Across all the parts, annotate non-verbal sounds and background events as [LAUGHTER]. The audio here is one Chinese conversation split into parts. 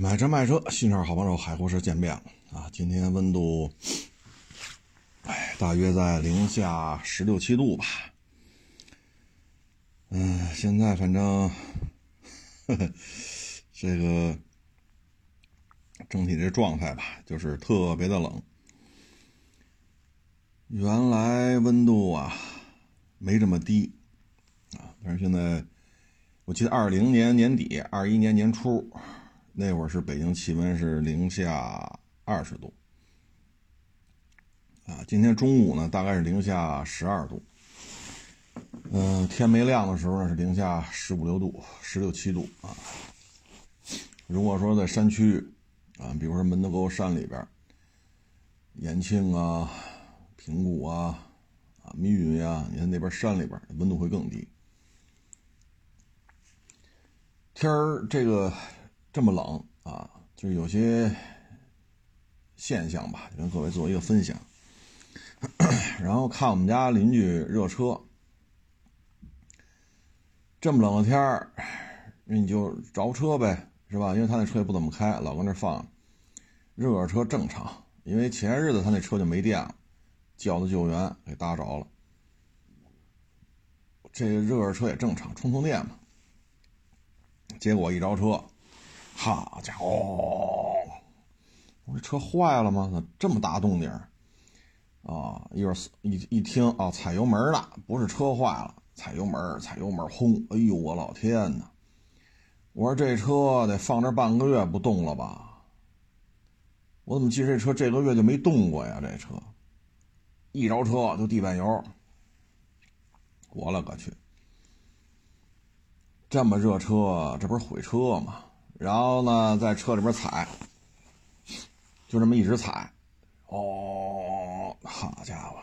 买车卖车，新车好帮手，海阔士见面了啊！今天温度，哎，大约在零下十六七度吧。嗯，现在反正，呵呵，这个整体这状态吧，就是特别的冷。原来温度啊没这么低啊，但是现在，我记得二零年年底、二一年年初。那会儿是北京气温是零下二十度，啊，今天中午呢大概是零下十二度，嗯，天没亮的时候呢是零下十五六度、十六七度啊。如果说在山区啊，比如说门头沟山里边，延庆啊、平谷啊、啊密云呀，你看那边山里边温度会更低。天儿这个。这么冷啊，就是有些现象吧，跟各位做一个分享。[CLEARS THROAT] 然后看我们家邻居热车，这么冷的天儿，那你就着车呗，是吧？因为他那车也不怎么开，老搁那放。热热车正常，因为前日子他那车就没电了，叫的救援给搭着了。这热热车也正常，充充电嘛。结果一着车。好家伙！我这车坏了吗？咋这么大动静啊！一会儿一一听啊，踩油门了，不是车坏了，踩油门，踩油门，轰！哎呦，我老天哪！我说这车得放这半个月不动了吧？我怎么记这车这个月就没动过呀？这车一着车就地板油，我勒个去！这么热车，这不是毁车吗？然后呢，在车里边踩，就这么一直踩，哦，好家伙！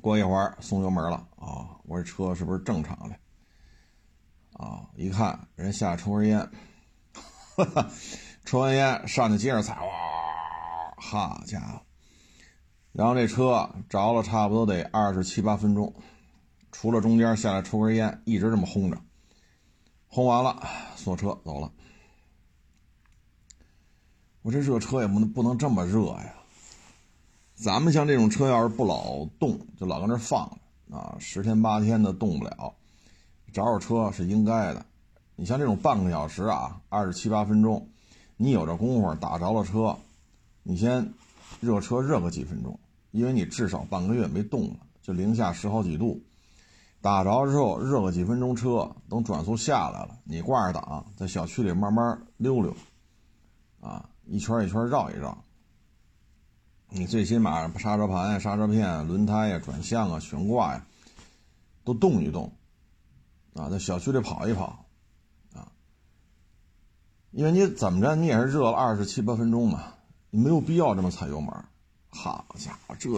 过一会儿松油门了啊，我这车是不是正常的？啊，一看人下来抽根烟，[LAUGHS] 抽完烟上去接着踩，哇，好家伙！然后这车着了差不多得二十七八分钟，除了中间下来抽根烟，一直这么轰着。轰完了，锁车走了。我这热车也不能不能这么热呀。咱们像这种车，要是不老动，就老搁那放着啊，十天八天的动不了，找找车是应该的。你像这种半个小时啊，二十七八分钟，你有这功夫打着了车，你先热车热个几分钟，因为你至少半个月没动了，就零下十好几度。打着之后热个几分钟车，等转速下来了，你挂着档在小区里慢慢溜溜，啊，一圈一圈绕一绕。你最起码刹车盘呀、刹车片、轮胎呀、转向啊、悬挂呀，都动一动，啊，在小区里跑一跑，啊，因为你怎么着你也是热了二十七八分钟嘛，你没有必要这么踩油门。好家伙，这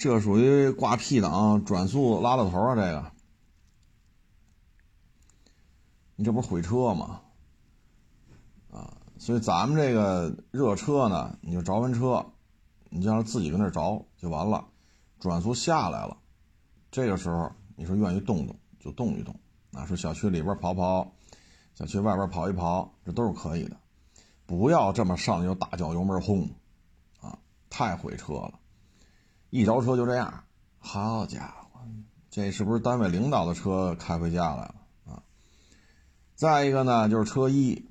这。属于挂 P 档转速拉到头啊！这个，你这不是毁车吗？啊，所以咱们这个热车呢，你就着完车，你就让自己跟那着就完了。转速下来了，这个时候你说愿意动动就动一动，啊，说小区里边跑跑，小区外边跑一跑，这都是可以的。不要这么上去就大脚油门轰，啊，太毁车了。一着车就这样，好家伙，这是不是单位领导的车开回家来了啊？再一个呢，就是车衣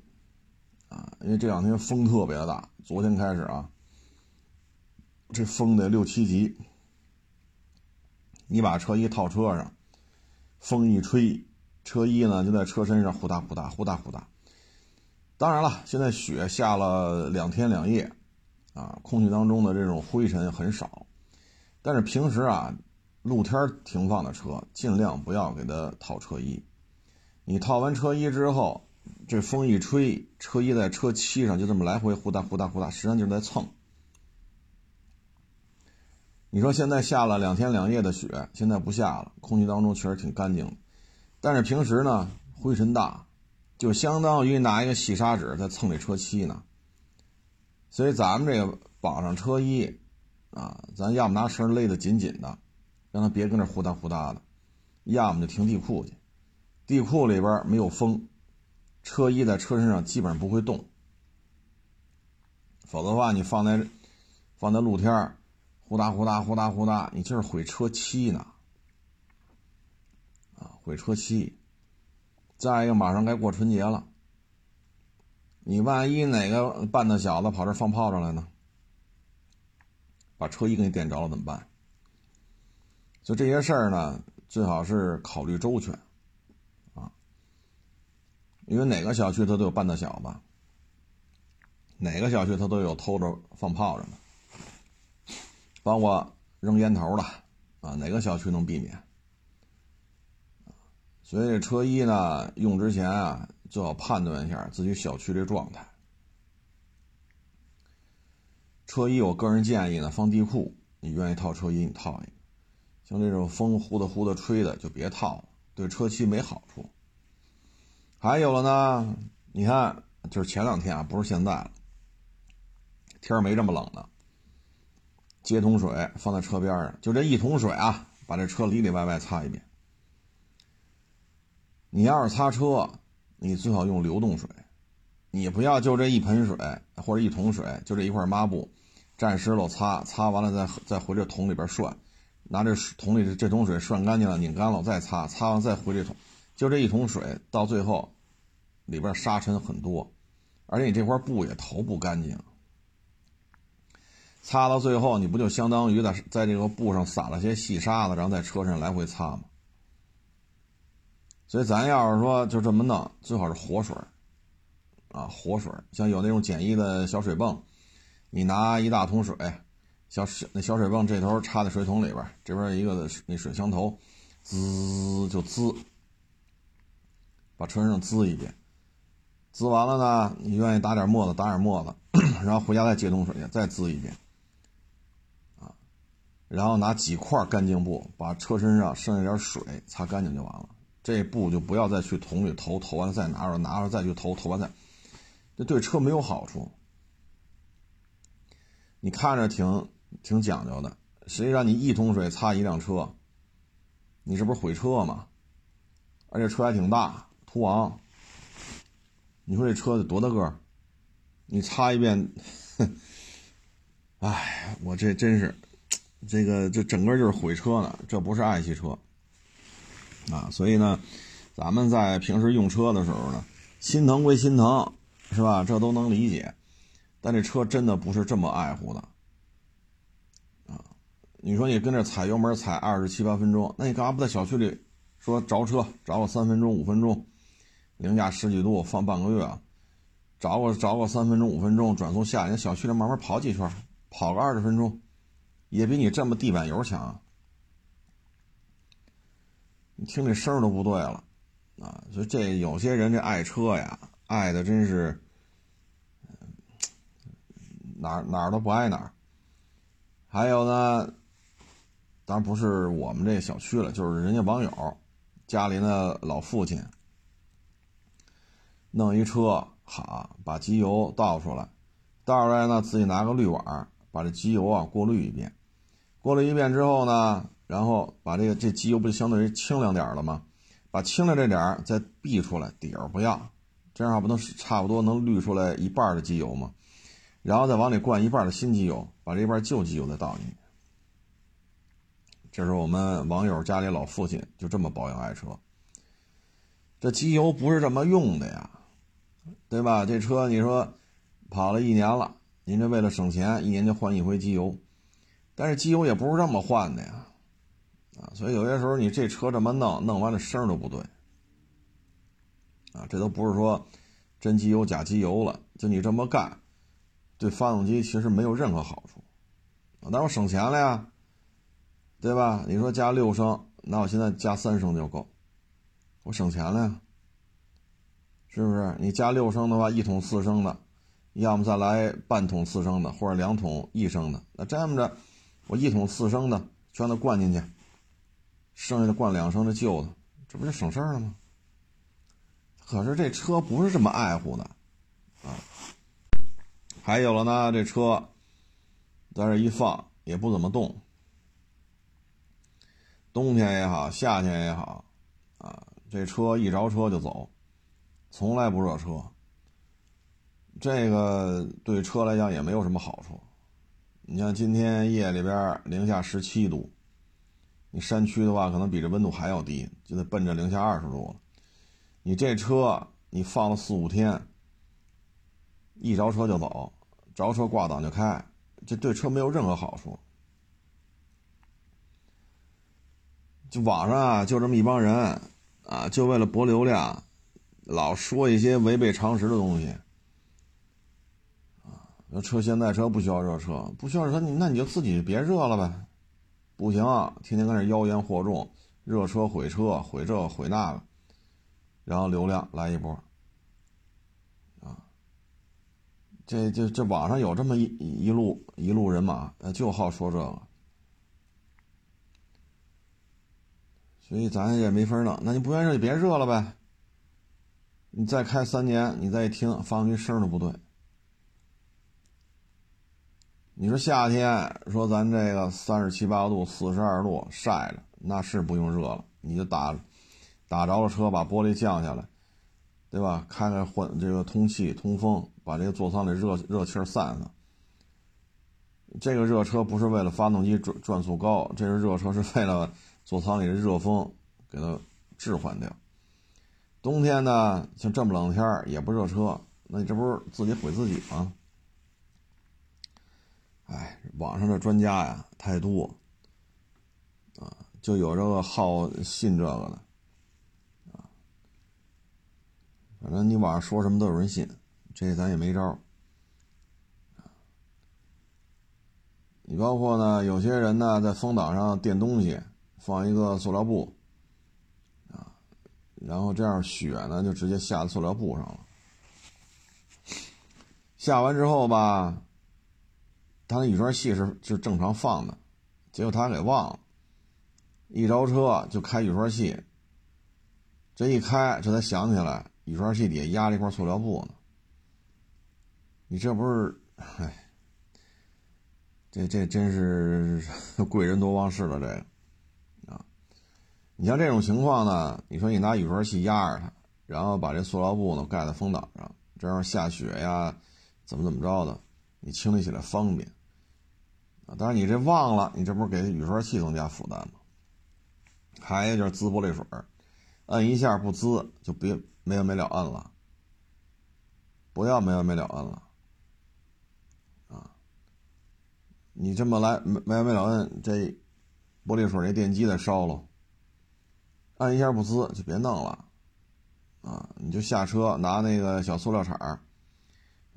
啊，因为这两天风特别大，昨天开始啊，这风得六七级，你把车衣套车上，风一吹，车衣呢就在车身上呼哒呼哒呼哒呼哒。当然了，现在雪下了两天两夜，啊，空气当中的这种灰尘很少。但是平时啊，露天停放的车尽量不要给它套车衣。你套完车衣之后，这风一吹，车衣在车漆上就这么来回呼哒呼哒呼哒，实际上就是在蹭。你说现在下了两天两夜的雪，现在不下了，空气当中确实挺干净的。但是平时呢，灰尘大，就相当于拿一个细砂纸在蹭这车漆呢。所以咱们这个绑上车衣。啊，咱要么拿绳勒得紧紧的，让他别跟那呼哒呼哒的；要么就停地库去，地库里边没有风，车衣在车身上基本上不会动，否则的话，你放在放在露天呼哒呼哒呼哒呼哒，你就是毁车漆呢，啊，毁车漆。再一个，马上该过春节了，你万一哪个半大小子跑这放炮仗来呢？把车衣给你点着了怎么办？所以这些事儿呢，最好是考虑周全，啊，因为哪个小区它都有半大小子，哪个小区它都有偷着放炮仗的，包括扔烟头的，啊，哪个小区能避免？所以这车衣呢，用之前啊，最好判断一下自己小区这状态。车衣，我个人建议呢，放地库，你愿意套车衣，你套一个。像这种风呼的呼的吹的，就别套了，对车漆没好处。还有了呢，你看，就是前两天啊，不是现在了，天没这么冷呢。接桶水放在车边上，就这一桶水啊，把这车里里外外擦一遍。你要是擦车，你最好用流动水，你不要就这一盆水或者一桶水，就这一块抹布。沾湿了擦，擦完了再再回这桶里边涮，拿这桶里这桶水涮干净了，拧干了再擦，擦完再回这桶，就这一桶水，到最后里边沙尘很多，而且你这块布也投不干净。擦到最后，你不就相当于在在这个布上撒了些细沙子，然后在车上来回擦吗？所以咱要是说就这么弄，最好是活水，啊，活水，像有那种简易的小水泵。你拿一大桶水，小水那小水泵这头插在水桶里边，这边一个那水枪头，滋就滋，把车上滋一遍，滋完了呢，你愿意打点沫子打点沫子，然后回家再接桶水去，再滋一遍，啊，然后拿几块干净布把车身上剩下点水擦干净就完了，这布就不要再去桶里投，投完了再拿出来，拿出来再去投，投完再，这对车没有好处。你看着挺挺讲究的，实际上你一桶水擦一辆车，你这不是毁车吗？而且车还挺大，途昂。你说这车得多大个？你擦一遍，哎，我这真是，这个这整个就是毁车呢，这不是爱惜车啊。所以呢，咱们在平时用车的时候呢，心疼归心疼，是吧？这都能理解。但这车真的不是这么爱护的，啊！你说你跟这踩油门踩二十七八分钟，那你干嘛不在小区里说着车着个三分钟五分钟，零下十几度放半个月，着个着个三分钟五分钟转速下，你小区里慢慢跑几圈，跑个二十分钟，也比你这么地板油强。你听这声都不对了，啊！所以这有些人这爱车呀，爱的真是。哪儿哪儿都不挨哪儿，还有呢，当然不是我们这小区了，就是人家网友家里的老父亲弄一车，好把机油倒出来，倒出来呢自己拿个滤网把这机油啊过滤一遍，过滤一遍之后呢，然后把这个这机油不就相对于清凉点了吗？把清凉这点再避出来，底儿不要，这样不能差不多能滤出来一半的机油吗？然后再往里灌一半的新机油，把这一半旧机油再倒进去。这是我们网友家里老父亲就这么保养爱车。这机油不是这么用的呀，对吧？这车你说跑了一年了，您这为了省钱，一年就换一回机油，但是机油也不是这么换的呀，啊，所以有些时候你这车这么弄，弄完了声都不对，啊，这都不是说真机油假机油了，就你这么干。对发动机其实没有任何好处，那我省钱了呀，对吧？你说加六升，那我现在加三升就够，我省钱了呀，是不是？你加六升的话，一桶四升的，要么再来半桶四升的，或者两桶一升的，那这么着，我一桶四升的全都灌进去，剩下的灌两升的旧的，这不就省事儿了吗？可是这车不是这么爱护的，还有了呢，这车在这一放也不怎么动，冬天也好，夏天也好，啊，这车一着车就走，从来不热车。这个对车来讲也没有什么好处。你像今天夜里边零下十七度，你山区的话可能比这温度还要低，就得奔着零下二十度了。你这车你放了四五天，一着车就走，着车挂档就开，这对车没有任何好处。就网上啊，就这么一帮人啊，就为了博流量，老说一些违背常识的东西。啊那车现在车不需要热车，不需要热车，你那你就自己别热了呗。不行，天天跟那妖言惑众，热车毁车，毁这毁那个，然后流量来一波。啊，这这这网上有这么一一路一路人马，就好说这个，所以咱也没法弄。那你不愿意热就别热了呗。你再开三年，你再一听，发动机声都不对。你说夏天说咱这个三十七八度、四十二度晒着，那是不用热了，你就打打着了车，把玻璃降下来，对吧？开开换这个通气通风，把这个座舱里热热气散散。这个热车不是为了发动机转转速高，这个热车是为了座舱里的热风给它置换掉。冬天呢，像这么冷天也不热车，那你这不是自己毁自己吗？哎，网上的专家呀太多，啊，就有这个好信这个的，啊，反正你网上说什么都有人信，这咱也没招你包括呢，有些人呢在风挡上垫东西，放一个塑料布，啊，然后这样雪呢就直接下到塑料布上了，下完之后吧。他那雨刷器是就正常放的，结果他给忘了，一着车就开雨刷器。这一开，这才想起来雨刷器底下压了一块塑料布呢。你这不是，唉，这这真是 [LAUGHS] 贵人多忘事了，这个啊。你像这种情况呢，你说你拿雨刷器压着它，然后把这塑料布呢盖在风挡上，这样下雪呀，怎么怎么着的，你清理起来方便。但是你这忘了，你这不是给雨刷器增加负担吗？还有就是滋玻璃水，摁一下不滋就别没完没了摁了，不要没完没了摁了，啊！你这么来没完没了摁，这玻璃水这电机得烧了，按一下不呲就别弄了，啊！你就下车拿那个小塑料铲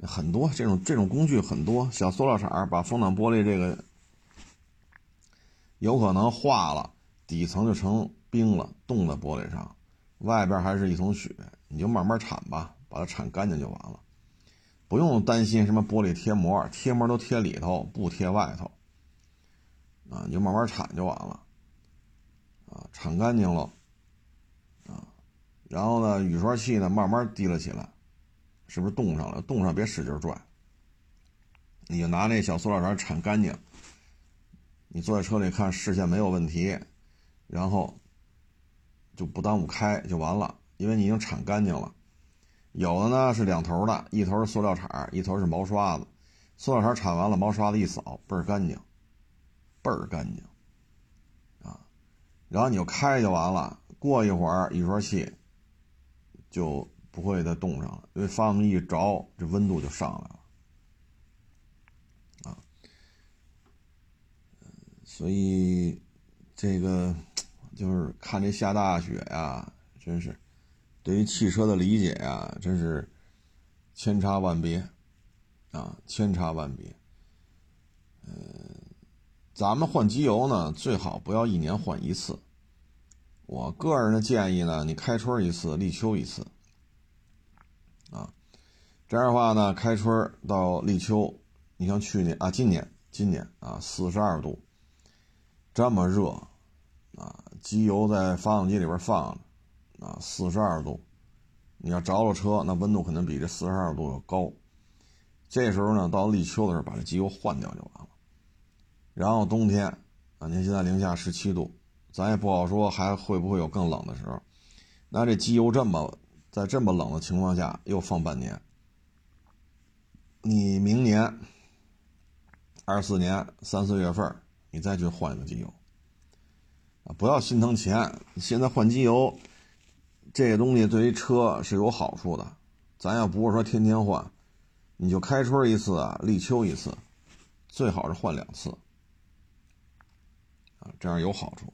很多这种这种工具很多，小塑料铲把风挡玻璃这个有可能化了，底层就成冰了，冻在玻璃上，外边还是一层雪，你就慢慢铲吧，把它铲干净就完了，不用担心什么玻璃贴膜，贴膜都贴里头，不贴外头，啊，你就慢慢铲就完了，啊，铲干净了，啊，然后呢，雨刷器呢慢慢滴了起来。是不是冻上了？冻上别使劲拽，你就拿那小塑料铲铲干净。你坐在车里看视线没有问题，然后就不耽误开就完了，因为你已经铲干净了。有的呢是两头的，一头是塑料铲，一头是毛刷子。塑料铲铲完了，毛刷子一扫，倍儿干净，倍儿干净啊！然后你就开就完了。过一会儿雨刷器就。不会再冻上了，因为发动机一着，这温度就上来了，啊，所以这个就是看这下大雪呀，真是对于汽车的理解呀，真是千差万别，啊，千差万别。嗯，咱们换机油呢，最好不要一年换一次。我个人的建议呢，你开春一次，立秋一次。啊，这样的话呢，开春到立秋，你像去年啊，今年今年啊，四十二度，这么热，啊，机油在发动机里边放着，啊，四十二度，你要着了车，那温度肯定比这四十二度要高。这时候呢，到立秋的时候，把这机油换掉就完了。然后冬天啊，您现在零下十七度，咱也不好说还会不会有更冷的时候。那这机油这么。在这么冷的情况下又放半年，你明年二四年三四月份你再去换一个机油啊，不要心疼钱。现在换机油这个东西对于车是有好处的，咱要不是说天天换，你就开春一次啊，立秋一次，最好是换两次啊，这样有好处。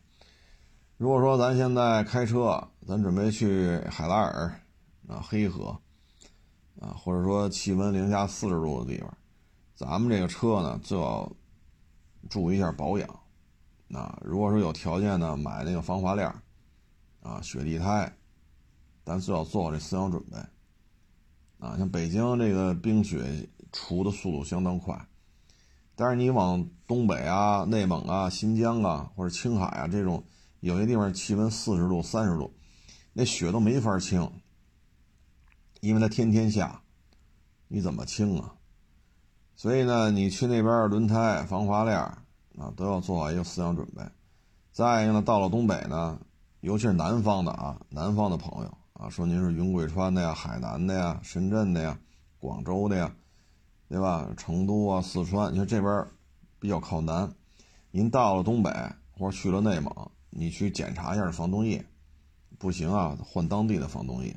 如果说咱现在开车，咱准备去海拉尔。啊，黑河，啊，或者说气温零下四十度的地方，咱们这个车呢就要注意一下保养。啊，如果说有条件呢，买那个防滑链，啊，雪地胎，咱最好做好这思想准备。啊，像北京这个冰雪除的速度相当快，但是你往东北啊、内蒙啊、新疆啊或者青海啊这种有些地方气温四十度、三十度，那雪都没法清。因为它天天下，你怎么清啊？所以呢，你去那边轮胎、防滑链啊，都要做好一个思想准备。再一个呢，到了东北呢，尤其是南方的啊，南方的朋友啊，说您是云贵川的呀、海南的呀、深圳的呀、广州的呀，对吧？成都啊、四川，你说这边比较靠南，您到了东北或者去了内蒙，你去检查一下防冻液，不行啊，换当地的防冻液。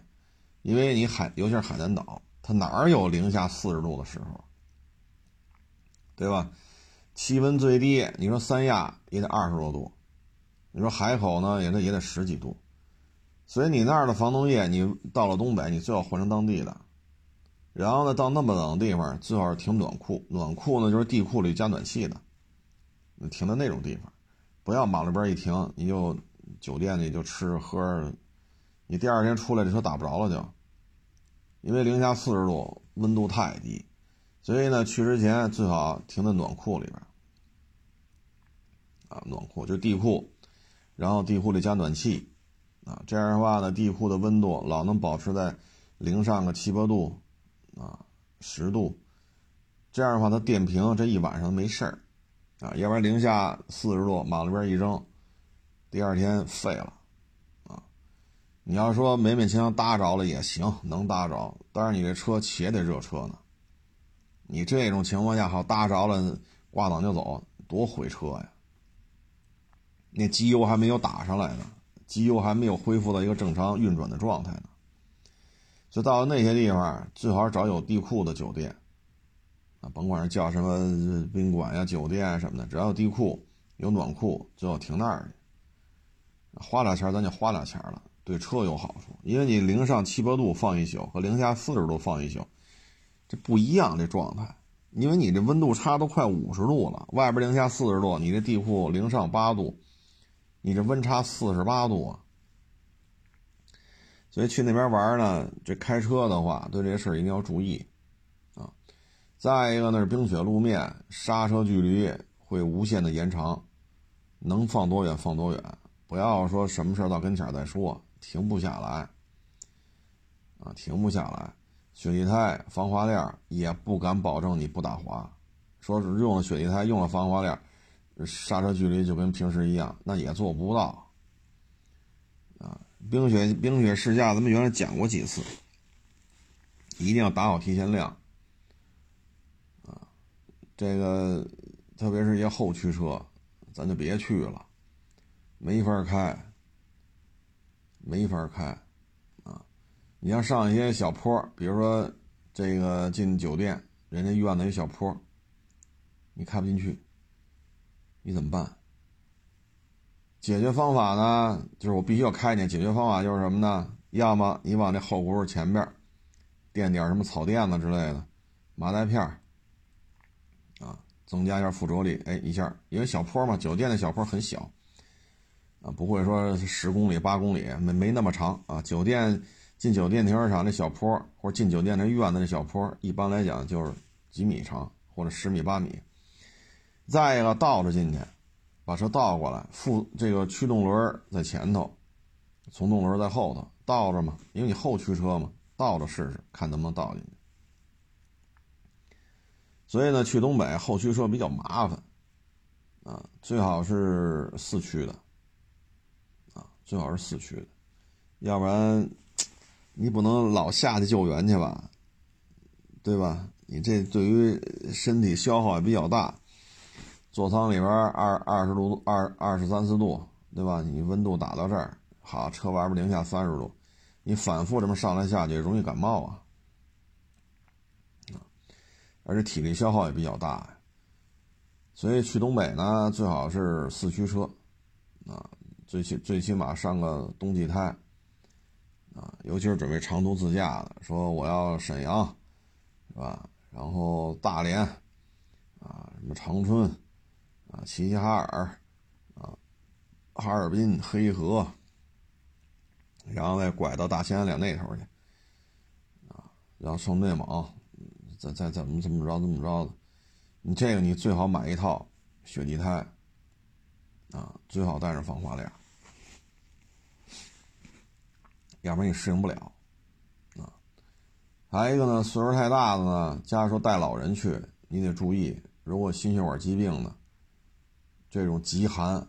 因为你海，尤其是海南岛，它哪儿有零下四十度的时候，对吧？气温最低，你说三亚也得二十多度，你说海口呢，也得也得十几度，所以你那儿的防冻液，你到了东北，你最好换成当地的。然后呢，到那么冷的地方，最好是停暖库，暖库呢就是地库里加暖气的，停在那种地方，不要马路边一停，你就酒店里就吃喝。你第二天出来，这车打不着了，就。因为零下四十度，温度太低，所以呢，去之前最好停在暖库里边啊，暖库就地库，然后地库里加暖气啊，这样的话呢，地库的温度老能保持在零上个七八度啊，十度，这样的话它电瓶这一晚上没事儿啊，要不然零下四十度，马路边一扔，第二天废了。啊你要说勉勉强强搭着了也行，能搭着，但是你这车且得热车呢。你这种情况下好搭着了，挂档就走，多毁车呀！那机油还没有打上来呢，机油还没有恢复到一个正常运转的状态呢。就到了那些地方，最好找有地库的酒店啊，甭管是叫什么宾馆呀、酒店什么的，只要有地库、有暖库，最好停那儿去。花俩钱，咱就花俩钱了。对车有好处，因为你零上七八度放一宿和零下四十度放一宿，这不一样这状态。因为你这温度差都快五十度了，外边零下四十度，你这地库零上八度，你这温差四十八度啊。所以去那边玩呢，这开车的话，对这事儿一定要注意啊。再一个呢是冰雪路面，刹车距离会无限的延长，能放多远放多远，不要说什么事儿到跟前再说。停不下来，啊，停不下来。雪地胎、防滑链也不敢保证你不打滑。说是用了雪地胎，用了防滑链，刹车距离就跟平时一样，那也做不到。啊，冰雪冰雪试驾咱们原来讲过几次，一定要打好提前量。啊，这个特别是一些后驱车，咱就别去了，没法开。没法开，你要上一些小坡，比如说这个进酒店，人家院子有小坡，你开不进去，你怎么办？解决方法呢，就是我必须要开你。解决方法就是什么呢？要么你往那后轱辘前边垫点什么草垫子之类的，麻袋片啊，增加一下附着力，哎，一下，因为小坡嘛，酒店的小坡很小。啊，不会说十公里、八公里，没没那么长啊。酒店进酒店停车场那小坡，或者进酒店那院子那小坡，一般来讲就是几米长，或者十米八米。再一个倒着进去，把车倒过来，副这个驱动轮在前头，从动轮在后头，倒着嘛，因为你后驱车嘛，倒着试试看能不能倒进去。所以呢，去东北后驱车比较麻烦，啊，最好是四驱的。啊最好是四驱的，要不然你不能老下去救援去吧，对吧？你这对于身体消耗也比较大。座舱里边二二十度二二十三四度，对吧？你温度打到这儿，好，车外边零下三十度，你反复这么上来下去，容易感冒啊。而且体力消耗也比较大。所以去东北呢，最好是四驱车，啊，最起最起码上个冬季胎，啊，尤其是准备长途自驾的，说我要沈阳，是吧？然后大连，啊，什么长春，啊，齐齐哈尔，啊，哈尔滨、黑河，然后再拐到大兴安岭那头去，啊，然后上内蒙，再再怎么怎么着怎么着的。你这个你最好买一套雪地胎，啊，最好带上防滑链，要不然你适应不了，啊，还有一个呢，岁数太大的呢，假如说带老人去，你得注意，如果心血管疾病的，这种极寒，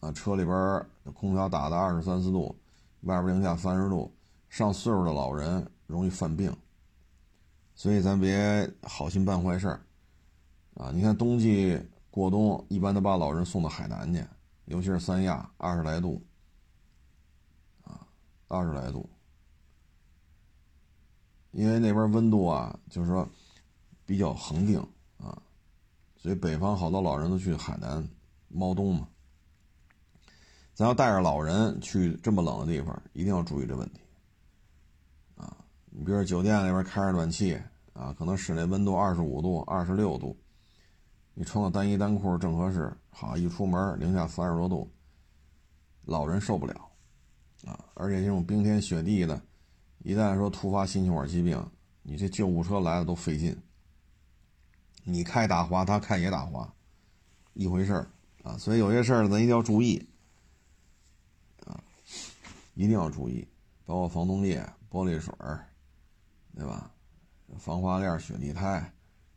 啊，车里边空调打的二十三四度，外边零下三十度，上岁数的老人容易犯病，所以咱别好心办坏事。啊，你看冬季过冬，一般都把老人送到海南去，尤其是三亚，二十来度，二十来度，因为那边温度啊，就是说比较恒定啊，所以北方好多老人都去海南猫冬嘛。咱要带着老人去这么冷的地方，一定要注意这问题。啊，你比如说酒店里边开着暖气啊，可能室内温度二十五度、二十六度。你穿个单衣单裤正合适，好一出门零下三十多度，老人受不了，啊！而且这种冰天雪地的，一旦说突发心血管疾病，你这救护车来了都费劲。你开打滑，他开也打滑，一回事儿啊！所以有些事儿咱一定要注意，啊，一定要注意，包括防冻液、玻璃水儿，对吧？防滑链、雪地胎。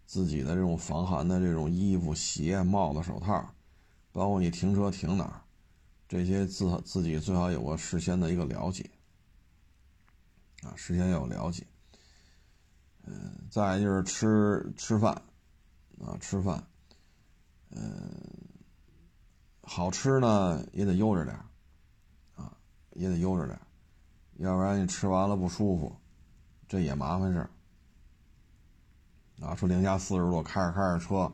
自己的这种防寒的这种衣服、鞋、帽子、手套，包括你停车停哪儿，这些自自己最好有个事先的一个了解，啊，事先要有了解。嗯，再就是吃吃饭，啊，吃饭，嗯，好吃呢也得悠着点啊，也得悠着点要不然你吃完了不舒服，这也麻烦事。啊，说零下四十度，开着开着车，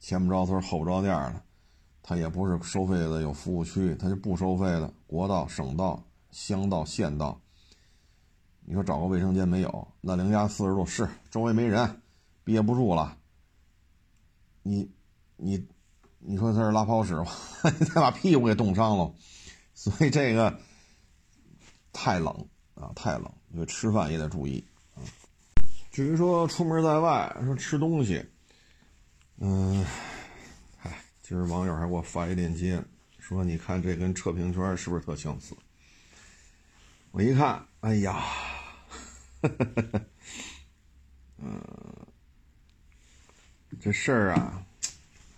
前不着村后不着店的，他也不是收费的有服务区，他就不收费的国道、省道、乡道、县道。你说找个卫生间没有？那零下四十度是周围没人，憋不住了。你你你说他是拉泡屎吗？[LAUGHS] 你再把屁股给冻伤了。所以这个太冷啊，太冷，所以吃饭也得注意啊。至于说出门在外说吃东西，嗯，今儿网友还给我发一链接，说你看这跟测评圈是不是特相似？我一看，哎呀，嗯，[LAUGHS] 这事儿啊，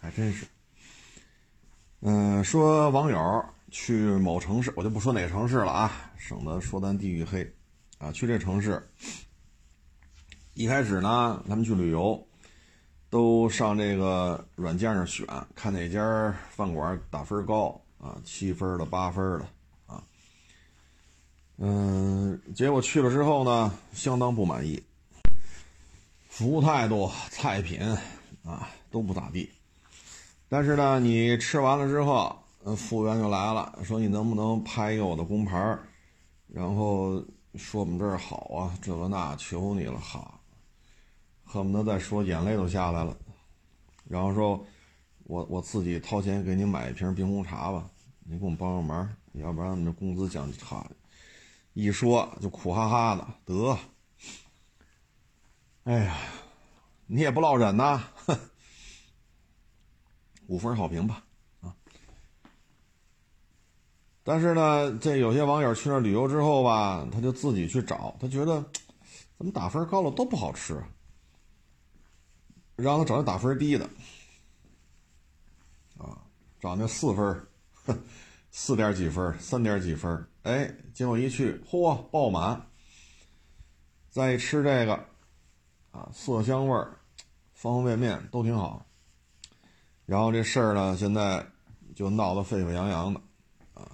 还真是，嗯，说网友去某城市，我就不说哪个城市了啊，省得说咱地域黑，啊，去这城市。一开始呢，他们去旅游，都上这个软件上选，看哪家饭馆打分高啊，七分的、八分的啊。嗯，结果去了之后呢，相当不满意，服务态度、菜品啊都不咋地。但是呢，你吃完了之后，服务员就来了，说你能不能拍一个我的工牌然后说我们这儿好啊，这个那，求你了，好。恨不得再说眼泪都下来了，然后说，我我自己掏钱给你买一瓶冰红茶吧，你给我们帮个忙，要不然我们这工资降差。一说就苦哈哈的，得，哎呀，你也不落忍呐，[LAUGHS] 五分好评吧，啊。但是呢，这有些网友去那旅游之后吧，他就自己去找，他觉得怎么打分高了都不好吃。让他找那打分低的，啊，找那四分，四点几分，三点几分，哎，结果一去，嚯，爆满，再一吃这个，啊，色香味儿，方方面面都挺好。然后这事儿呢，现在就闹得沸沸扬扬的，啊，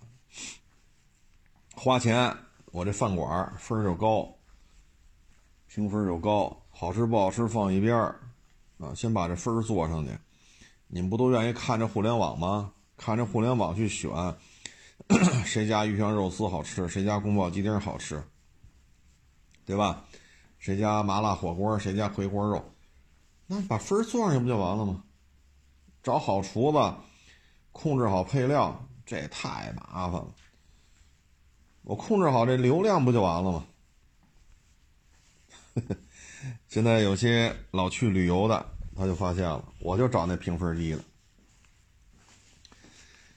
花钱，我这饭馆分儿就高，评分就高，好吃不好吃放一边儿，啊，先把这分儿做上去。你们不都愿意看着互联网吗？看着互联网去选，[COUGHS] 谁家鱼香肉丝好吃，谁家宫保鸡丁好吃，对吧？谁家麻辣火锅，谁家回锅肉，那把分儿做上去不就完了吗？找好厨子，控制好配料，这也太麻烦了。我控制好这流量不就完了吗？[LAUGHS] 现在有些老去旅游的，他就发现了，我就找那评分低的。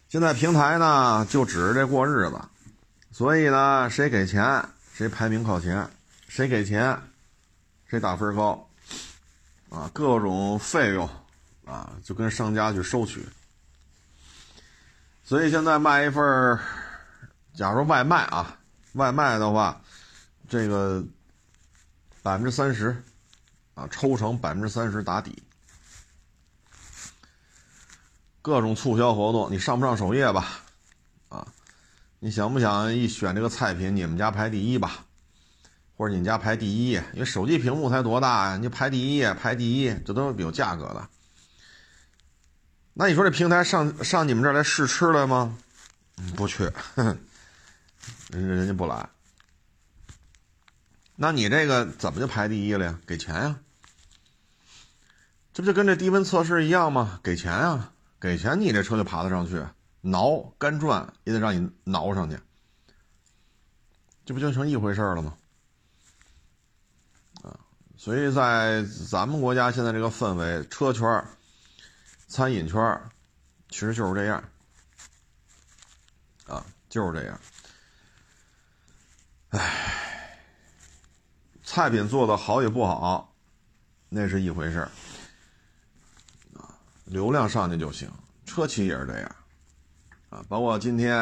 现在平台呢就指着这过日子，所以呢，谁给钱谁排名靠前，谁给钱谁打分高，啊，各种费用。啊，就跟商家去收取，所以现在卖一份假如外卖啊，外卖的话，这个百分之三十啊，抽成百分之三十打底，各种促销活动，你上不上首页吧？啊，你想不想一选这个菜品，你们家排第一吧？或者你们家排第一？因为手机屏幕才多大呀，你排第一，排第一，这都是有价格的。那你说这平台上上你们这儿来试吃来吗？不去，人人家不来。那你这个怎么就排第一了呀？给钱呀！这不就跟这低温测试一样吗？给钱啊，给钱你这车就爬得上去，挠干转也得让你挠上去，这不就成一回事了吗？啊，所以在咱们国家现在这个氛围，车圈餐饮圈其实就是这样，啊，就是这样。唉，菜品做的好与不好，那是一回事儿，流量上去就行。车企也是这样，啊，包括今天，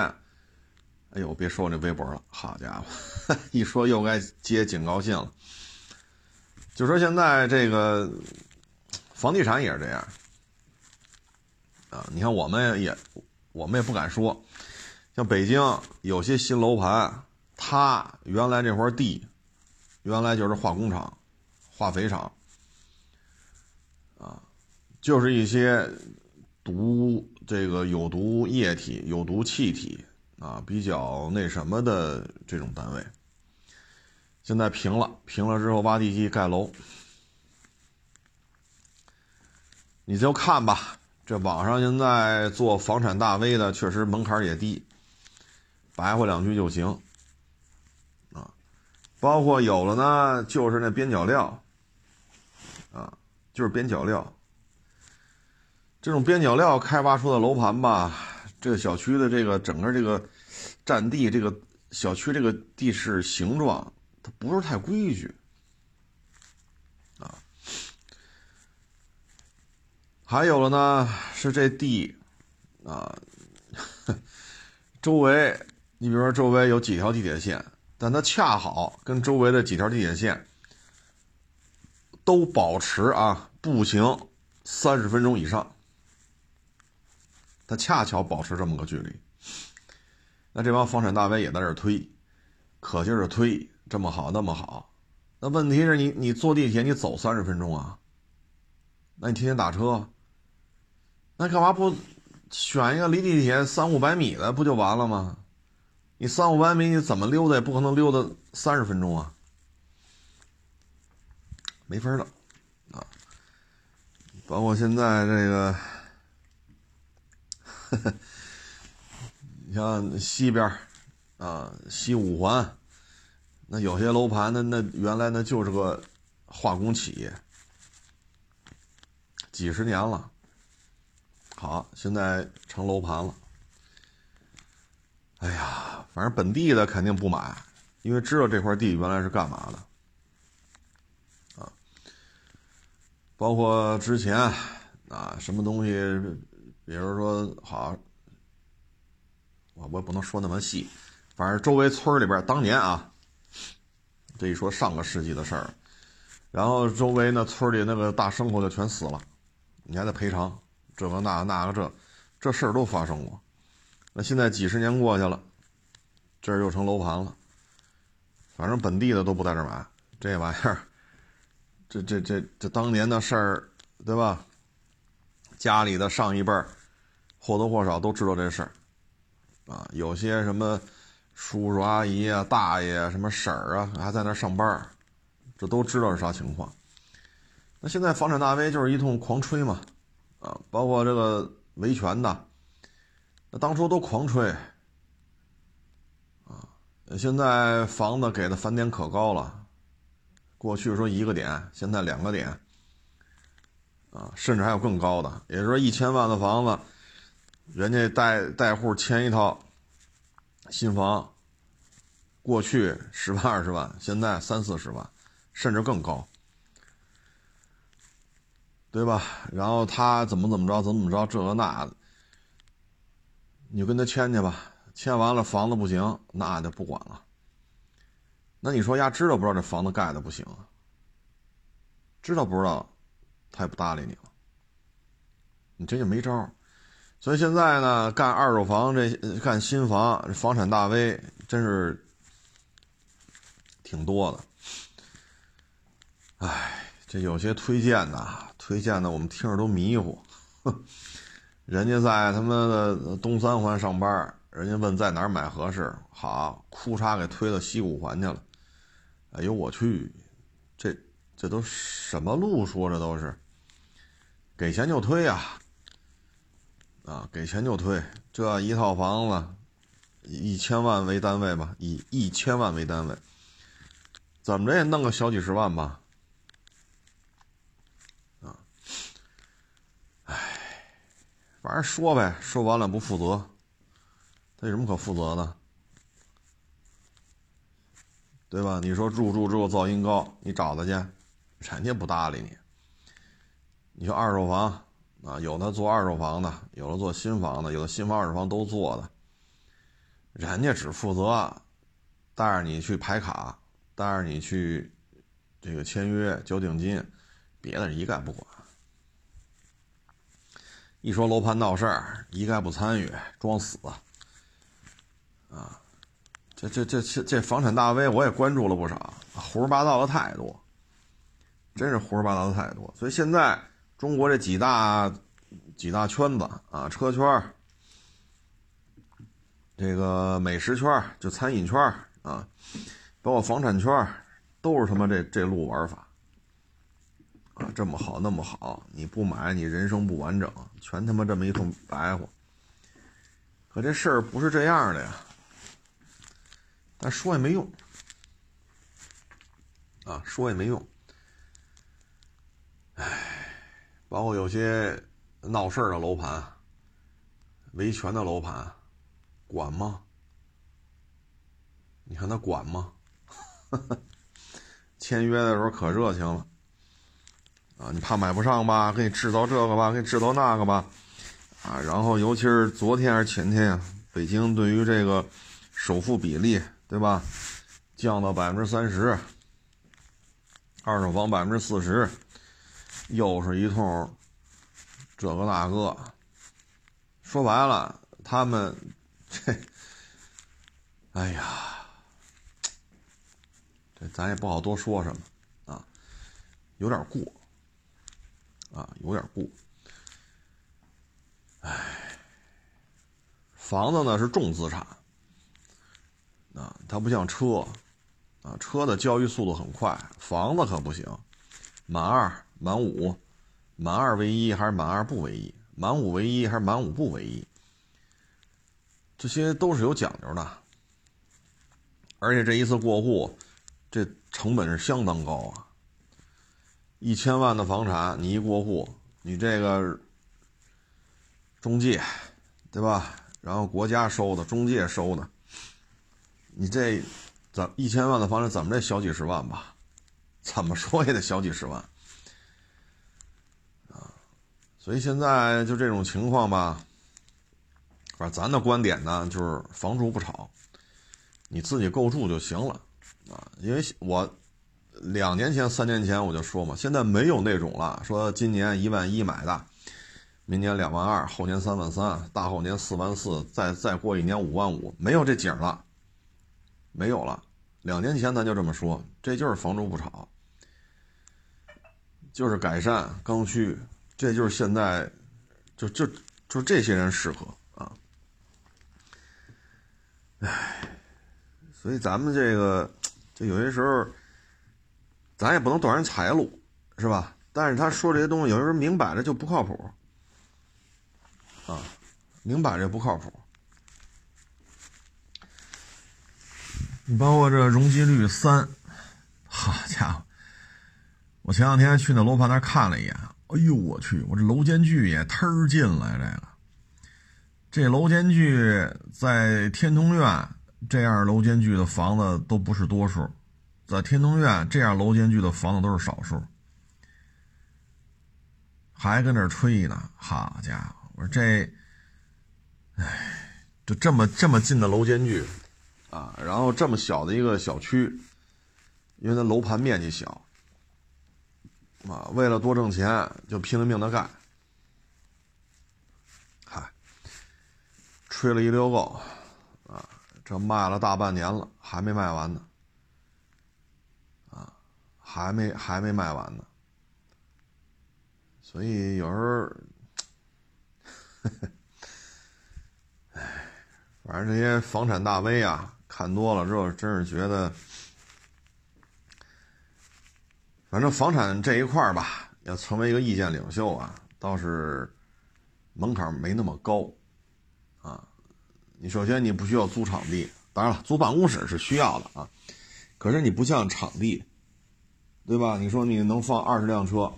哎呦，别说我这微博了，好家伙，[LAUGHS] 一说又该接警告信了。就说现在这个房地产也是这样。啊，你看我们也，我们也不敢说，像北京有些新楼盘，它原来这块地，原来就是化工厂、化肥厂，就是一些毒这个有毒液体、有毒气体啊，比较那什么的这种单位，现在平了，平了之后挖地基盖楼，你就看吧。这网上现在做房产大 V 的，确实门槛也低，白话两句就行，啊，包括有了呢，就是那边角料，啊，就是边角料，这种边角料开发出的楼盘吧，这个小区的这个整个这个占地，这个小区这个地势形状，它不是太规矩。啊。还有了呢，是这地，啊，[LAUGHS] 周围，你比如说周围有几条地铁线，但它恰好跟周围的几条地铁线都保持啊步行三十分钟以上，它恰巧保持这么个距离。那这帮房产大 V 也在这推，可劲儿的推，这么好那么好，那问题是你你坐地铁你走三十分钟啊，那你天天打车。那干嘛不选一个离地铁三五百米的不就完了吗？你三五百米你怎么溜达也不可能溜达三十分钟啊，没法了啊！包括现在这个，[LAUGHS] 你像西边啊，西五环，那有些楼盘那那原来那就是个化工企业，几十年了。好，现在成楼盘了。哎呀，反正本地的肯定不买，因为知道这块地原来是干嘛的。啊，包括之前啊，什么东西，比如说好，我我也不能说那么细，反正周围村里边当年啊，这一说上个世纪的事儿，然后周围那村里那个大牲口就全死了，你还得赔偿，这个那个那个这，这事儿都发生过。那现在几十年过去了，这儿又成楼盘了，反正本地的都不在这买这玩意儿。这这这这当年的事儿，对吧？家里的上一辈儿或多或少都知道这事儿，啊，有些什么叔叔阿姨啊、大爷、什么婶儿啊，还在那上班这都知道是啥情况。那现在房产大 V 就是一通狂吹嘛，啊，包括这个维权的，那当初都狂吹，啊，现在房子给的返点可高了。过去说一个点，现在两个点，啊，甚至还有更高的。也就是说，一千万的房子，人家带带户签一套新房，过去十万二十万，现在三四十万，甚至更高，对吧？然后他怎么怎么着，怎么怎么着，这个那的，你就跟他签去吧。签完了，房子不行，那就不管了。那你说，丫知道不知道这房子盖的不行啊？知道不知道，他也不搭理你了。你这就没招所以现在呢，干二手房这干新房，房产大 V 真是挺多的。哎，这有些推荐的，推荐的我们听着都迷糊。人家在他妈的东三环上班，人家问在哪儿买合适，好，哭嚓给推到西五环去了。哎呦我去，这这都什么路说这都是，给钱就推呀，啊，给钱就推，这一套房子，一千万为单位吧，以一千万为单位，怎么着也弄个小几十万吧，啊，哎，反正说呗，说完了不负责，他有什么可负责的？对吧？你说住住之后噪音高，你找他去，人家不搭理你。你说二手房啊，有的做二手房的，有的做新房的，有的新房二手房都做的，人家只负责带着你去排卡，带着你去这个签约交定金，别的一概不管。一说楼盘闹事儿，一概不参与，装死啊。这这这这这房产大 V 我也关注了不少，胡说八道的太多，真是胡说八道的太多。所以现在中国这几大几大圈子啊，车圈这个美食圈就餐饮圈啊，包括房产圈都是他妈这这路玩法啊，这么好那么好，你不买你人生不完整，全他妈这么一通白话。可这事儿不是这样的呀。但说也没用，啊，说也没用。唉，包括有些闹事儿的楼盘、维权的楼盘，管吗？你看他管吗？[LAUGHS] 签约的时候可热情了，啊，你怕买不上吧？给你制造这个吧，给你制造那个吧，啊，然后尤其是昨天还是前天呀，北京对于这个首付比例。对吧？降到百分之三十，二手房百分之四十，又是一通这个那个。说白了，他们这，哎呀，这咱也不好多说什么啊，有点过啊，有点过。哎，房子呢是重资产。啊，它不像车，啊，车的交易速度很快，房子可不行，满二、满五，满二为一还是满二不为一？满五为一还是满五不为一？这些都是有讲究的，而且这一次过户，这成本是相当高啊！一千万的房产，你一过户，你这个中介，对吧？然后国家收的，中介收的。你这怎一千万的房产怎么这小几十万吧？怎么说也得小几十万！所以现在就这种情况吧，反正咱的观点呢，就是房住不炒，你自己够住就行了啊，因为我两年前、三年前我就说嘛，现在没有那种了，说今年一万一买的，明年两万二，后年三万三，大后年四万四，再再过一年五万五，没有这景了，没有了。两年前咱就这么说，这就是房住不炒，就是改善刚需，这就是现在，就就就这些人适合啊。唉，所以咱们这个，就有些时候，咱也不能断人财路，是吧？但是他说这些东西，有时候明摆着就不靠谱，啊，明摆着不靠谱。你包括这容积率三，好家伙！我前两天去那楼盘那看了一眼，哎呦我去！我这楼间距也忒近了！这个，这楼间距在天通苑这样楼间距的房子都不是多数，在天通苑这样楼间距的房子都是少数，还跟这吹呢！好家伙！我说这，哎，就这么这么近的楼间距。啊，然后这么小的一个小区，因为它楼盘面积小，啊，为了多挣钱就拼了命的干，嗨，吹了一溜够，啊，这卖了大半年了，还没卖完呢，啊，还没还没卖完呢，所以有时候，[LAUGHS] 哎，反正这些房产大 V 啊。看多了之后，真是觉得，反正房产这一块吧，要成为一个意见领袖啊，倒是门槛没那么高啊。你首先你不需要租场地，当然了，租办公室是需要的啊。可是你不像场地，对吧？你说你能放二十辆车，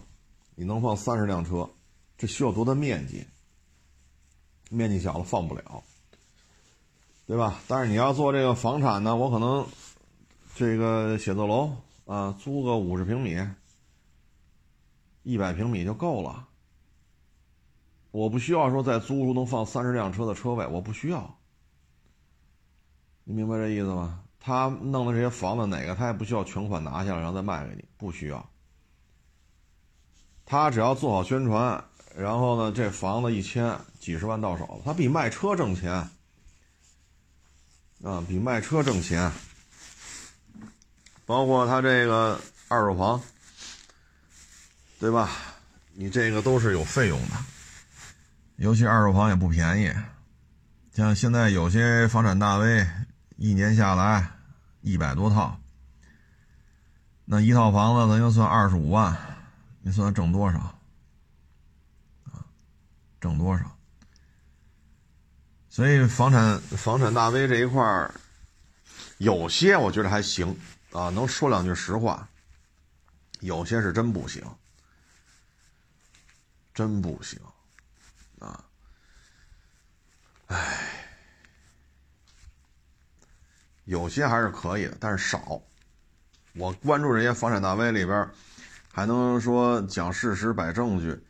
你能放三十辆车，这需要多大面积？面积小了放不了。对吧？但是你要做这个房产呢，我可能这个写字楼啊，租个五十平米、一百平米就够了。我不需要说再租出能放三十辆车的车位，我不需要。你明白这意思吗？他弄的这些房子哪个他也不需要全款拿下来然后再卖给你，不需要。他只要做好宣传，然后呢，这房子一签几十万到手了，他比卖车挣钱。啊，比卖车挣钱，包括他这个二手房，对吧？你这个都是有费用的，尤其二手房也不便宜。像现在有些房产大 V，一年下来一百多套，那一套房子咱就算二十五万，你算挣多少？啊，挣多少？所以房产房产大 V 这一块儿，有些我觉得还行啊，能说两句实话。有些是真不行，真不行，啊，唉，有些还是可以的，但是少。我关注这些房产大 V 里边，还能说讲事实、摆证据，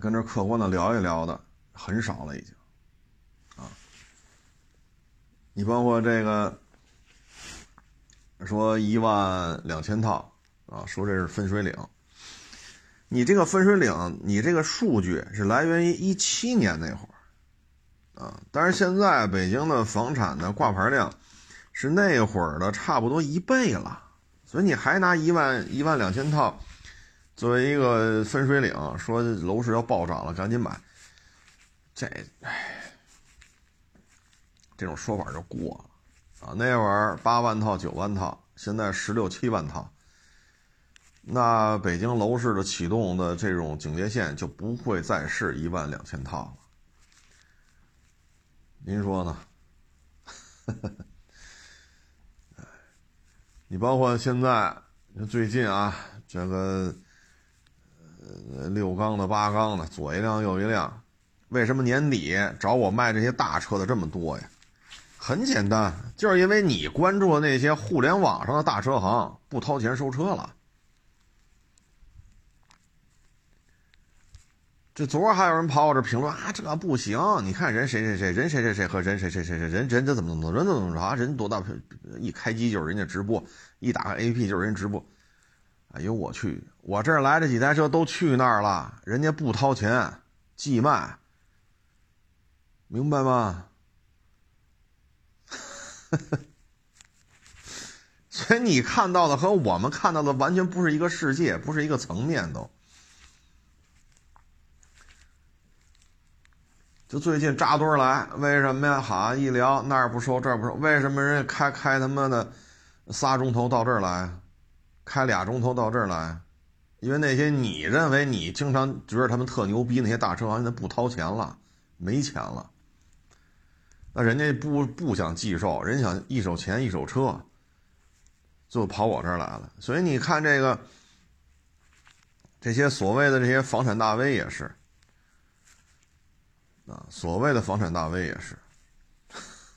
跟这客观的聊一聊的，很少了已经。啊你包括这个说一万两千套啊，说这是分水岭。你这个分水岭，你这个数据是来源于一七年那会儿啊，但是现在北京的房产的挂牌量是那会儿的差不多一倍了，所以你还拿一万一万两千套作为一个分水岭，说楼市要暴涨了，赶紧买，这唉。这种说法就过了，啊，那会儿八万套、九万套，现在十六七万套，那北京楼市的启动的这种警戒线就不会再是一万两千套了。您说呢？[LAUGHS] 你包括现在，最近啊，这个呃六缸的、八缸的，左一辆右一辆，为什么年底找我卖这些大车的这么多呀？很简单，就是因为你关注的那些互联网上的大车行不掏钱收车了，这昨儿还有人跑我这评论啊，这个不行！你看人谁谁谁，人谁谁谁和人谁谁谁谁，人人这怎么怎么人怎么怎么着啊？人多大？一开机就是人家直播，一打开 APP 就是人直播。哎呦我去！我这儿来这几台车都去那儿了，人家不掏钱，寄卖，明白吗？[LAUGHS] 所以你看到的和我们看到的完全不是一个世界，不是一个层面都。就最近扎堆来，为什么呀？好一聊那儿不收这儿不收，为什么人家开开他妈的仨钟头到这儿来，开俩钟头到这儿来？因为那些你认为你经常觉得他们特牛逼那些大车行，现在不掏钱了，没钱了。那人家不不想寄售，人想一手钱一手车，就跑我这儿来了。所以你看这个，这些所谓的这些房产大 V 也是。啊，所谓的房产大 V 也是，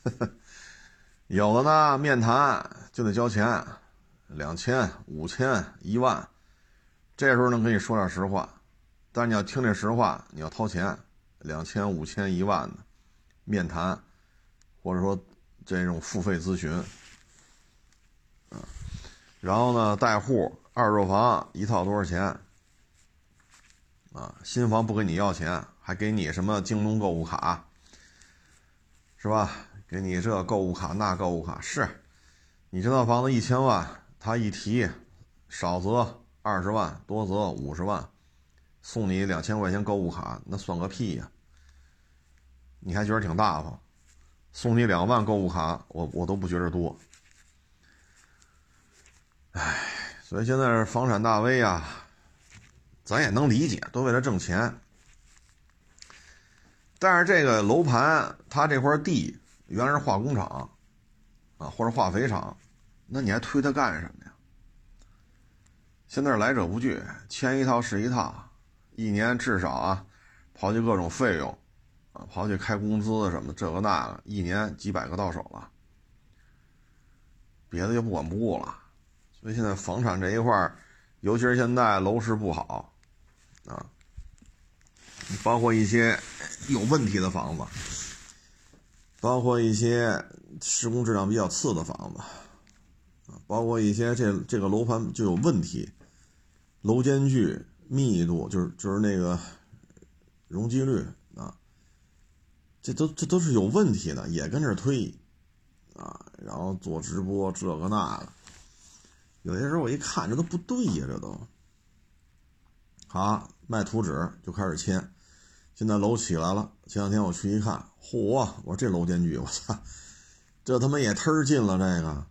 [LAUGHS] 有的呢，面谈就得交钱，两千、五千、一万，这时候能跟你说点实话，但是你要听这实话，你要掏钱，两千、五千、一万的面谈，或者说这种付费咨询，啊，然后呢，带户二手房一套多少钱？啊，新房不跟你要钱。还给你什么京东购物卡，是吧？给你这购物卡那购物卡，是你这套房子一千万，他一提，少则二十万，多则五十万，送你两千块钱购物卡，那算个屁呀！你还觉得挺大方？送你两万购物卡，我我都不觉得多。唉，所以现在是房产大 V 啊，咱也能理解，都为了挣钱。但是这个楼盘，它这块地原来是化工厂，啊或者化肥厂，那你还推它干什么呀？现在来者不拒，签一套是一套，一年至少啊，刨去各种费用，啊刨去开工资什么这个那个，一年几百个到手了，别的就不管不顾了。所以现在房产这一块尤其是现在楼市不好，啊。包括一些有问题的房子，包括一些施工质量比较次的房子，啊，包括一些这这个楼盘就有问题，楼间距、密度，就是就是那个容积率，这都这都是有问题的，也跟这推，啊，然后做直播这个那个，有些时候我一看这都不对呀，这都，好卖图纸就开始签。现在楼起来了，前两天我去一看，嚯！我说这楼间距，我操，这他妈也忒近了。这个，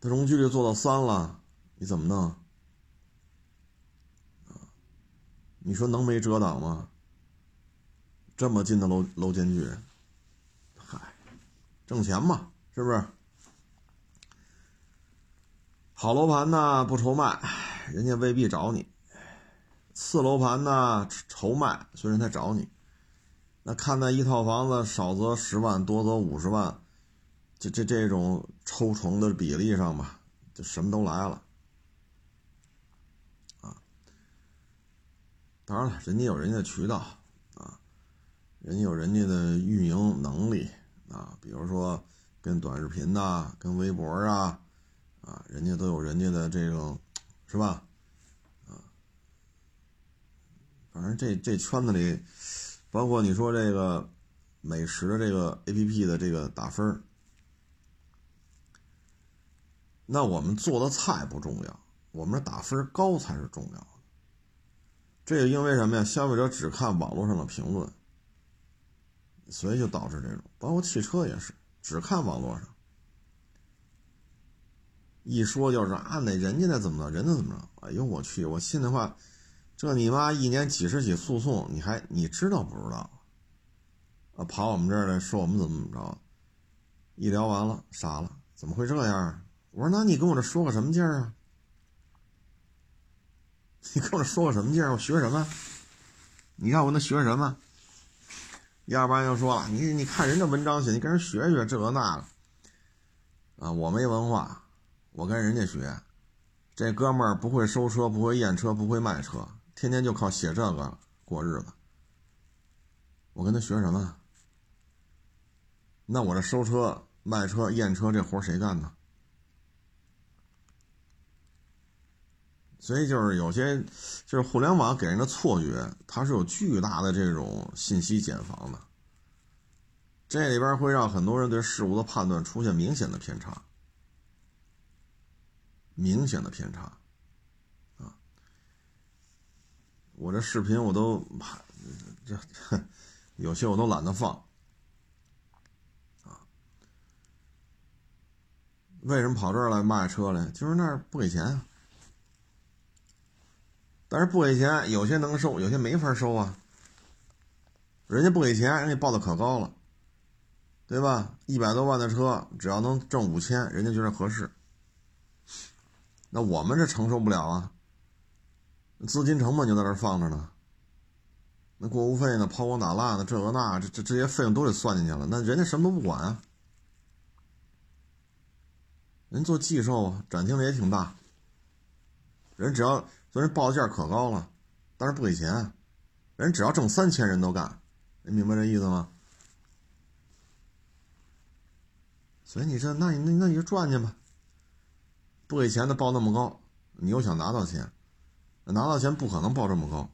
它容积率做到三了，你怎么弄？你说能没遮挡吗？这么近的楼楼间距，嗨，挣钱嘛，是不是？好楼盘呢不愁卖，人家未必找你。次楼盘呢，愁卖，所以人才找你。那看在一套房子少则十万，多则五十万，这这这种抽成的比例上吧，就什么都来了。啊，当然了，人家有人家的渠道，人家有人家的运营能力啊，比如说跟短视频呐，跟微博啊，啊，人家都有人家的这种，是吧？啊反正这这圈子里，包括你说这个美食的这个 A P P 的这个打分那我们做的菜不重要，我们打分高才是重要的。这个因为什么呀？消费者只看网络上的评论，所以就导致这种。包括汽车也是，只看网络上，一说就是啊，那人家那怎么着，人家怎么着？哎呦我去，我信的话。这你妈一年几十起诉讼，你还你知道不知道？啊，跑我们这儿来说我们怎么怎么着？一聊完了傻了，怎么会这样？我说那你跟我这说个什么劲儿啊？[LAUGHS] 你跟我说个什么劲儿？我学什么？你看我那学什么？要不然就说了，你你看人家文章写，你跟人学学这个那个。啊，我没文化，我跟人家学。这哥们儿不会收车，不会验车，不会卖车。天天就靠写这个过日子。我跟他学什么？那我这收车、卖车、验车这活谁干呢？所以就是有些，就是互联网给人的错觉，它是有巨大的这种信息茧房的。这里边会让很多人对事物的判断出现明显的偏差，明显的偏差，啊！我这视频我都怕这有些我都懒得放，啊！为什么跑这儿来卖车来？就是那儿不给钱，但是不给钱，有些能收，有些没法收啊。人家不给钱，人家报的可高了。对吧？一百多万的车，只要能挣五千，人家觉得合适。那我们这承受不了啊，资金成本就在这放着呢。那过户费呢？抛光打蜡的，这个那，这这这些费用都得算进去了。那人家什么都不管啊，人做寄售啊，展厅的也挺大。人只要虽然报价可高了，但是不给钱，人只要挣三千，人都干。你明白这意思吗？所以你说，那你那那你就赚去吧。不给钱的报那么高，你又想拿到钱，拿到钱不可能报这么高。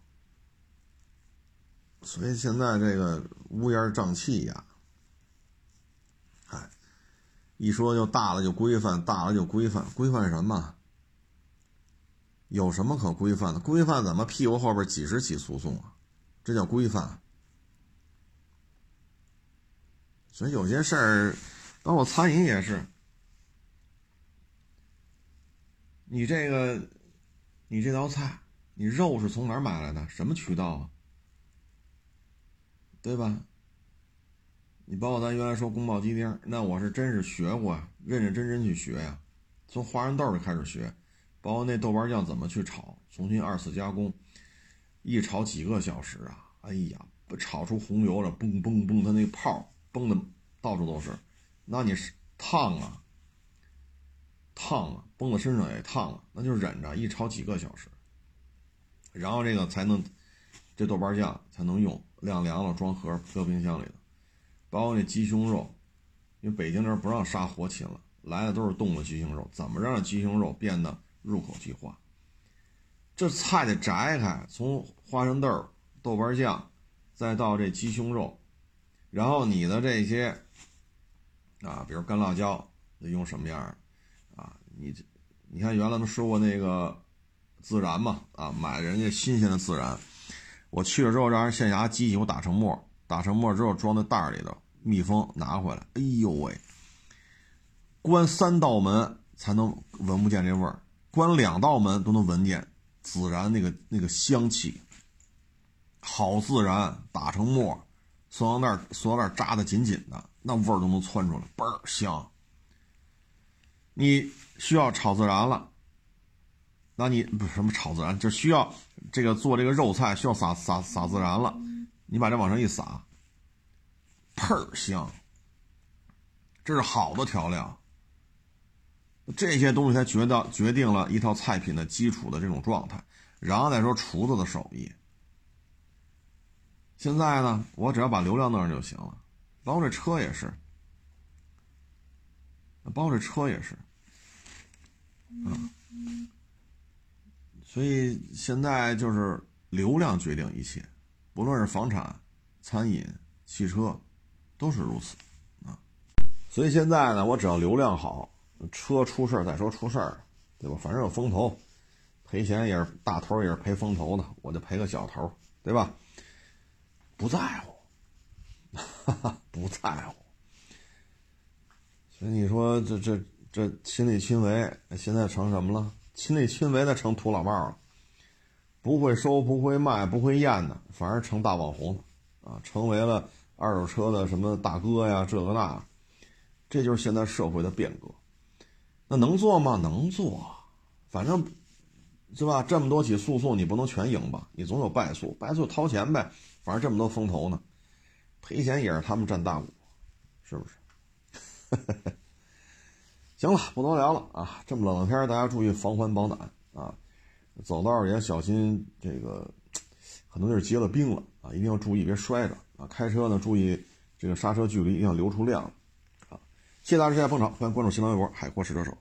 所以现在这个乌烟瘴气呀，哎，一说就大了就规范，大了就规范，规范什么？有什么可规范的？规范怎么屁股后边几十起诉讼啊？这叫规范。所以有些事儿。包括餐饮也是，你这个，你这道菜，你肉是从哪儿买来的？什么渠道啊？对吧？你包括咱原来说宫保鸡丁，那我是真是学过，认认真真去学呀，从花生豆就开始学，包括那豆瓣酱怎么去炒，重新二次加工，一炒几个小时啊！哎呀，炒出红油了，嘣嘣嘣，它那泡崩的到处都是。那你是烫啊，烫啊，崩到身上也烫啊，那就忍着，一炒几个小时，然后这个才能，这豆瓣酱才能用，晾凉了装盒搁冰箱里头。包括那鸡胸肉，因为北京这儿不让杀活禽了，来的都是冻的鸡胸肉，怎么让鸡胸肉变得入口即化？这菜得择开，从花生豆、豆瓣酱，再到这鸡胸肉，然后你的这些。啊，比如干辣椒得用什么样的啊？你这，你看原来都说过那个孜然嘛，啊，买人家新鲜的孜然，我去了之后让人线下机器我打成沫，打成沫之后装在袋里头密封拿回来，哎呦喂，关三道门才能闻不见这味儿，关两道门都能闻见孜然那个那个香气，好孜然打成沫，塑料袋塑料袋扎的紧紧的。那味儿都能窜出来，倍儿香。你需要炒孜然了，那你不是什么炒孜然，就需要这个做这个肉菜需要撒撒撒孜然了，你把这往上一撒，倍儿香。这是好的调料，这些东西才决到决定了一套菜品的基础的这种状态，然后再说厨子的手艺。现在呢，我只要把流量弄上就行了。包括这车也是，包括这车也是，啊，所以现在就是流量决定一切，不论是房产、餐饮、汽车，都是如此，啊，所以现在呢，我只要流量好，车出事再说出事儿，对吧？反正有风投，赔钱也是大头，也是赔风投的，我就赔个小头，对吧？不在乎。哈哈，不在乎。所以你说这这这亲力亲为，现在成什么了？亲力亲为的成土老帽了，不会收、不会卖、不会验的，反而成大网红了啊！成为了二手车的什么大哥呀，这个那，这就是现在社会的变革。那能做吗？能做，反正是吧？这么多起诉讼，你不能全赢吧？你总有败诉，败诉掏钱呗。反正这么多风投呢。赔钱也是他们占大股，是不是？[LAUGHS] 行了，不多聊了啊！这么冷的天，大家注意防寒保暖啊！走道也小心这个，很多地儿结了冰了啊，一定要注意别摔着啊。开车呢，注意这个刹车距离一定要留出量啊。谢谢大家支持捧场，欢迎关注新浪微博“海阔试车手”。